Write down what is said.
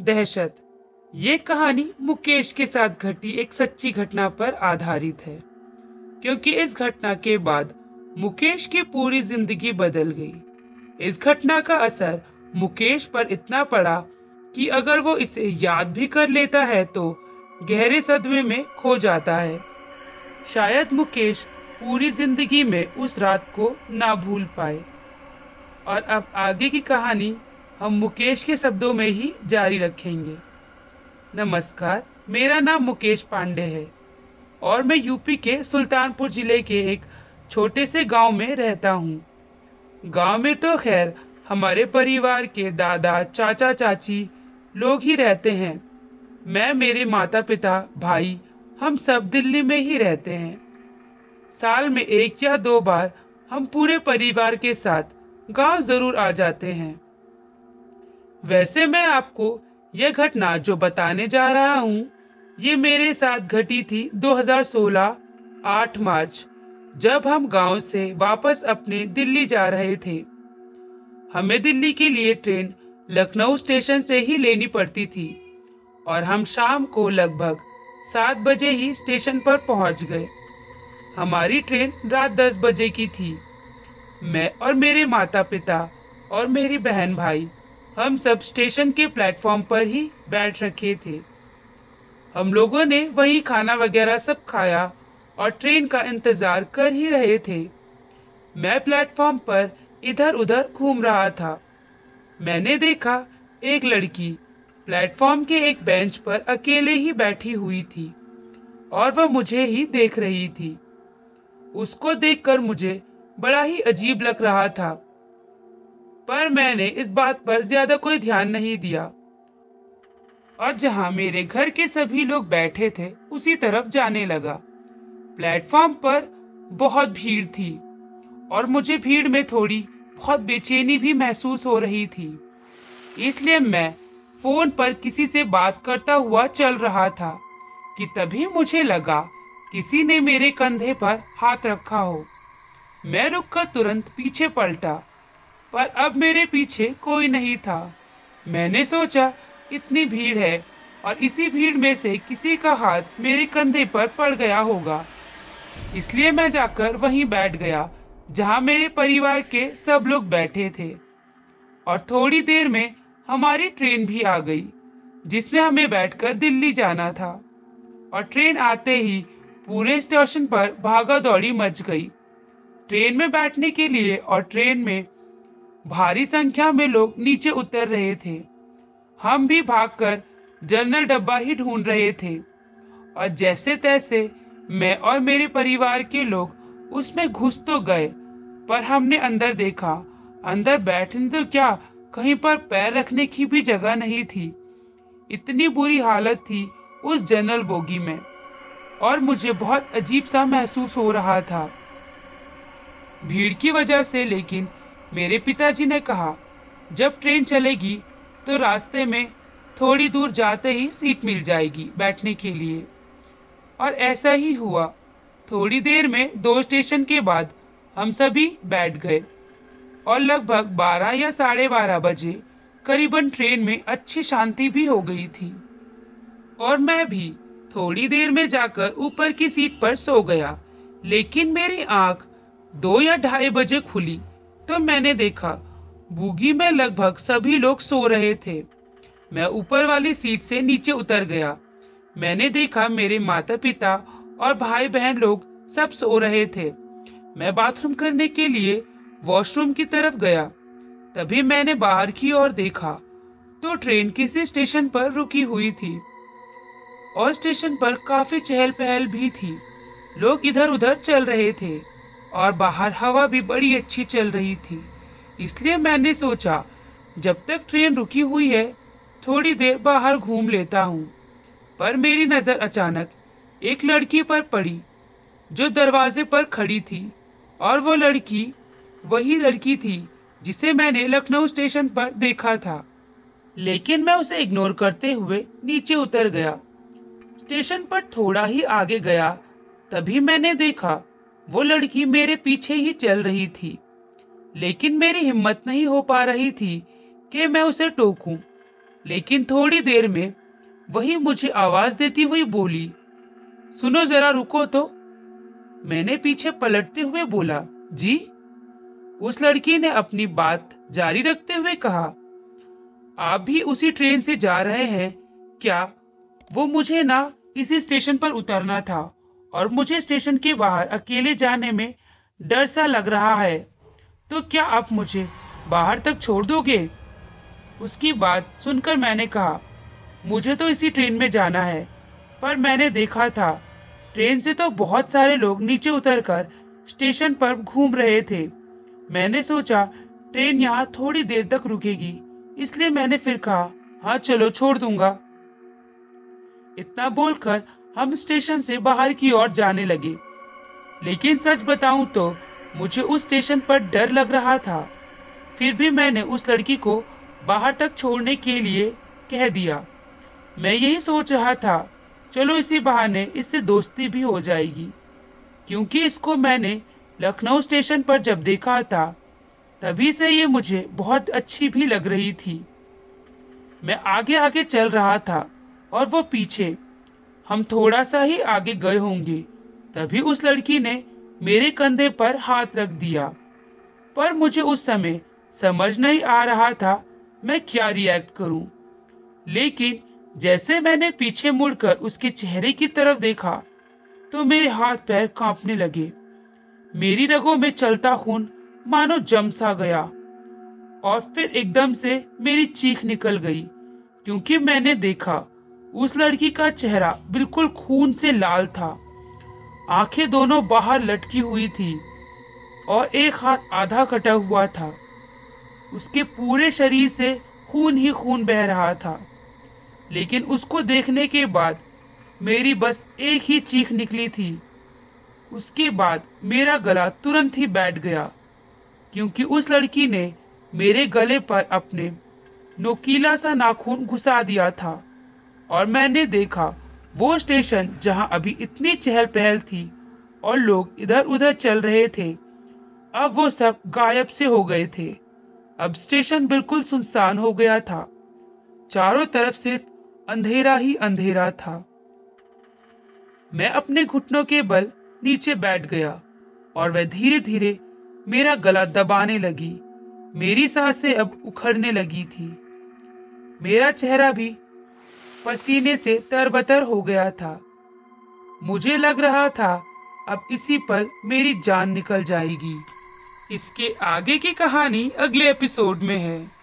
दहशत। ये कहानी मुकेश के साथ घटी एक सच्ची घटना पर आधारित है, क्योंकि इस घटना के बाद मुकेश की पूरी ज़िंदगी बदल गई। इस घटना का असर मुकेश पर इतना पड़ा कि अगर वो इसे याद भी कर लेता है तो गहरे सदमे में खो जाता है। शायद मुकेश पूरी ज़िंदगी में उस रात को ना भूल पाए। और अब आगे की कहानी हम मुकेश के शब्दों में ही जारी रखेंगे। नमस्कार, मेरा नाम मुकेश पांडे है और मैं यूपी के सुल्तानपुर ज़िले के एक छोटे से गाँव में रहता हूँ। गाँव में तो खैर, हमारे परिवार के दादा, चाचा, चाची लोग ही रहते हैं। मैं, मेरे माता पिता भाई, हम सब दिल्ली में ही रहते हैं। साल में एक या दो बार हम पूरे परिवार के साथ गाँव ज़रूर आ जाते हैं। वैसे मैं आपको यह घटना जो बताने जा रहा हूँ, ये मेरे साथ घटी थी 2016 8 मार्च, जब हम गाँव से वापस अपने दिल्ली जा रहे थे। हमें दिल्ली के लिए ट्रेन लखनऊ स्टेशन से ही लेनी पड़ती थी और हम शाम को लगभग सात बजे ही स्टेशन पर पहुँच गए। हमारी ट्रेन रात दस बजे की थी। मैं और मेरे माता पिता और मेरी बहन भाई हम सब स्टेशन के प्लेटफॉर्म पर ही बैठ रखे थे। हम लोगों ने वही खाना वगैरह सब खाया और ट्रेन का इंतज़ार कर ही रहे थे। मैं प्लेटफॉर्म पर इधर उधर घूम रहा था। मैंने देखा एक लड़की प्लेटफॉर्म के एक बेंच पर अकेले ही बैठी हुई थी और वह मुझे ही देख रही थी। उसको देखकर मुझे बड़ा ही अजीब लग रहा था। पर मैंने इस बात पर ज़्यादा कोई ध्यान नहीं दिया। और जहाँ मेरे घर के सभी लोग बैठे थे, उसी तरफ़ जाने लगा। प्लेटफॉर्म पर बहुत भीड़ थी, और मुझे भीड़ में थोड़ी बहुत बेचैनी भी महसूस हो रही थी। इसलिए मैं फ़ोन पर किसी से बात करता हुआ चल रहा था, कि तभी मुझे लगा किसी ने मेरे कंधे पर हाथ रखा हो। मैं रुककर तुरंत पीछे पलटा पर अब मेरे पीछे कोई नहीं था। मैंने सोचा, इतनी भीड़ है और इसी भीड़ में से किसी का हाथ मेरे कंधे पर पड़ गया होगा। इसलिए मैं जाकर वहीं बैठ गया, जहाँ मेरे परिवार के सब लोग बैठे थे। और थोड़ी देर में हमारी ट्रेन भी आ गई, जिसमें हमें बैठकर दिल्ली जाना था। और ट्रेन आते ही पूरे स्टेशन पर भागा दौड़ी मच गई। ट्रेन में बैठने के लिए और ट्रेन में भारी संख्या में लोग नीचे उतर रहे थे। हम भी भागकर जनरल डब्बा ही ढूंढ रहे थे। और जैसे तैसे मैं और मेरे परिवार के लोग उसमें घुस तो गए, पर हमने अंदर देखा, अंदर बैठने तो क्या, कहीं पर पैर रखने की भी जगह नहीं थी। इतनी बुरी हालत थी उस जनरल बोगी में, और मुझे बहुत अजीब सा महसूस हो रहा था। भीड़ की वजह से लेकिन मेरे पिताजी ने कहा, जब ट्रेन चलेगी तो रास्ते में थोड़ी दूर जाते ही सीट मिल जाएगी बैठने के लिए। और ऐसा ही हुआ। थोड़ी देर में दो स्टेशन के बाद हम सभी बैठ गए और लगभग बारह या साढ़े बारह बजे करीबन ट्रेन में अच्छी शांति भी हो गई थी। और मैं भी थोड़ी देर में जाकर ऊपर की सीट पर सो गया, लेकिन मेरी आँख दो या ढाई बजे खुली। तो मैंने देखा, बुगी में लगभग सभी लोग सो रहे थे। मैं ऊपर वाली सीट से नीचे उतर गया। मैंने देखा मेरे माता पिता और भाई बहन लोग सब सो रहे थे। मैं बाथरूम करने के लिए वॉशरूम की तरफ़ गया। तभी मैंने बाहर की ओर देखा तो ट्रेन किसी स्टेशन पर रुकी हुई थी और स्टेशन पर काफ़ी चहल पहल भी थी। लोग इधर उधर चल रहे थे। और बाहर हवा भी बड़ी अच्छी चल रही थी। इसलिए मैंने सोचा, जब तक ट्रेन रुकी हुई है, थोड़ी देर बाहर घूम लेता हूँ। पर मेरी नज़र अचानक एक लड़की पर पड़ी, जो दरवाजे पर खड़ी थी, और वो लड़की वही लड़की थी, जिसे मैंने लखनऊ स्टेशन पर देखा था। लेकिन मैं उसे इग्नोर करते हुए नीचे उतर गया। स्टेशन पर थोड़ा ही आगे गया, तभी मैंने देखा वो लड़की मेरे पीछे ही चल रही थी, लेकिन मेरी हिम्मत नहीं हो पा रही थी कि मैं उसे टोकूं। लेकिन थोड़ी देर में वही मुझे आवाज़ देती हुई बोली, सुनो जरा, रुको तो। मैंने पीछे पलटते हुए बोला, जी? उस लड़की ने अपनी बात जारी रखते हुए कहा, आप भी उसी ट्रेन से जा रहे हैं, क्या? वो मुझे ना इसी स्टेशन पर उतरना था। और मुझे स्टेशन के बाहर अकेले जाने में डर सा लग रहा है। तो क्या आप मुझे बाहर तक छोड़ दोगे? उसकी बात सुनकर मैंने कहा, मुझे तो इसी ट्रेन में जाना है। पर मैंने देखा था, ट्रेन से तो बहुत सारे लोग नीचे उतरकर स्टेशन पर घूम रहे थे। मैंने सोचा, ट्रेन यहाँ थोड़ी देर तक रुकेगी। इसलिए मैंने फिर कहा हाँ चलो, छोड़ दूँगा। इतना बोलकर हम स्टेशन से बाहर की ओर जाने लगे। लेकिन सच बताऊँ तो मुझे उस स्टेशन पर डर लग रहा था। फिर भी मैंने उस लड़की को बाहर तक छोड़ने के लिए कह दिया। मैं यही सोच रहा था, चलो इसी बहाने इससे दोस्ती भी हो जाएगी। क्योंकि इसको मैंने लखनऊ स्टेशन पर जब देखा था, तभी से ये मुझे बहुत अच्छी भी लग रही थी। मैं आगे आगे चल रहा था और वो पीछे हम थोड़ा सा ही आगे गए होंगे। तभी उस लड़की ने मेरे कंधे पर हाथ रख दिया। पर मुझे उस समय समझ नहीं आ रहा था मैं क्या रिएक्ट करूँ। लेकिन जैसे मैंने पीछे मुड़कर उसके चेहरे की तरफ़ देखा तो मेरे हाथ पैर कांपने लगे। मेरी रगों में चलता खून मानो जम सा गया। और फिर एकदम से मेरी चीख निकल गई, क्योंकि मैंने देखा उस लड़की का चेहरा बिल्कुल खून से लाल था। आँखें दोनों बाहर लटकी हुई थी और एक हाथ आधा कटा हुआ था। उसके पूरे शरीर से खून ही खून बह रहा था। लेकिन उसको देखने के बाद मेरी बस एक ही चीख निकली थी। उसके बाद मेरा गला तुरंत ही बैठ गया, क्योंकि उस लड़की ने मेरे गले पर अपने नोकीला सा नाखून घुसा दिया था। और मैंने देखा, वो स्टेशन जहाँ अभी इतनी चहल पहल थी और लोग इधर उधर चल रहे थे, अब वो सब गायब से हो गए थे। अब स्टेशन बिल्कुल सुनसान हो गया था। चारों तरफ़ सिर्फ़ अंधेरा ही अंधेरा था। मैं अपने घुटनों के बल नीचे बैठ गया और वह धीरे धीरे मेरा गला दबाने लगी। मेरी साँसें अब उखड़ने लगी थी। मेरा चेहरा भी पसीने से तरबतर हो गया था। मुझे लग रहा था, अब इसी पर मेरी जान निकल जाएगी। इसके आगे की कहानी अगले एपिसोड में है।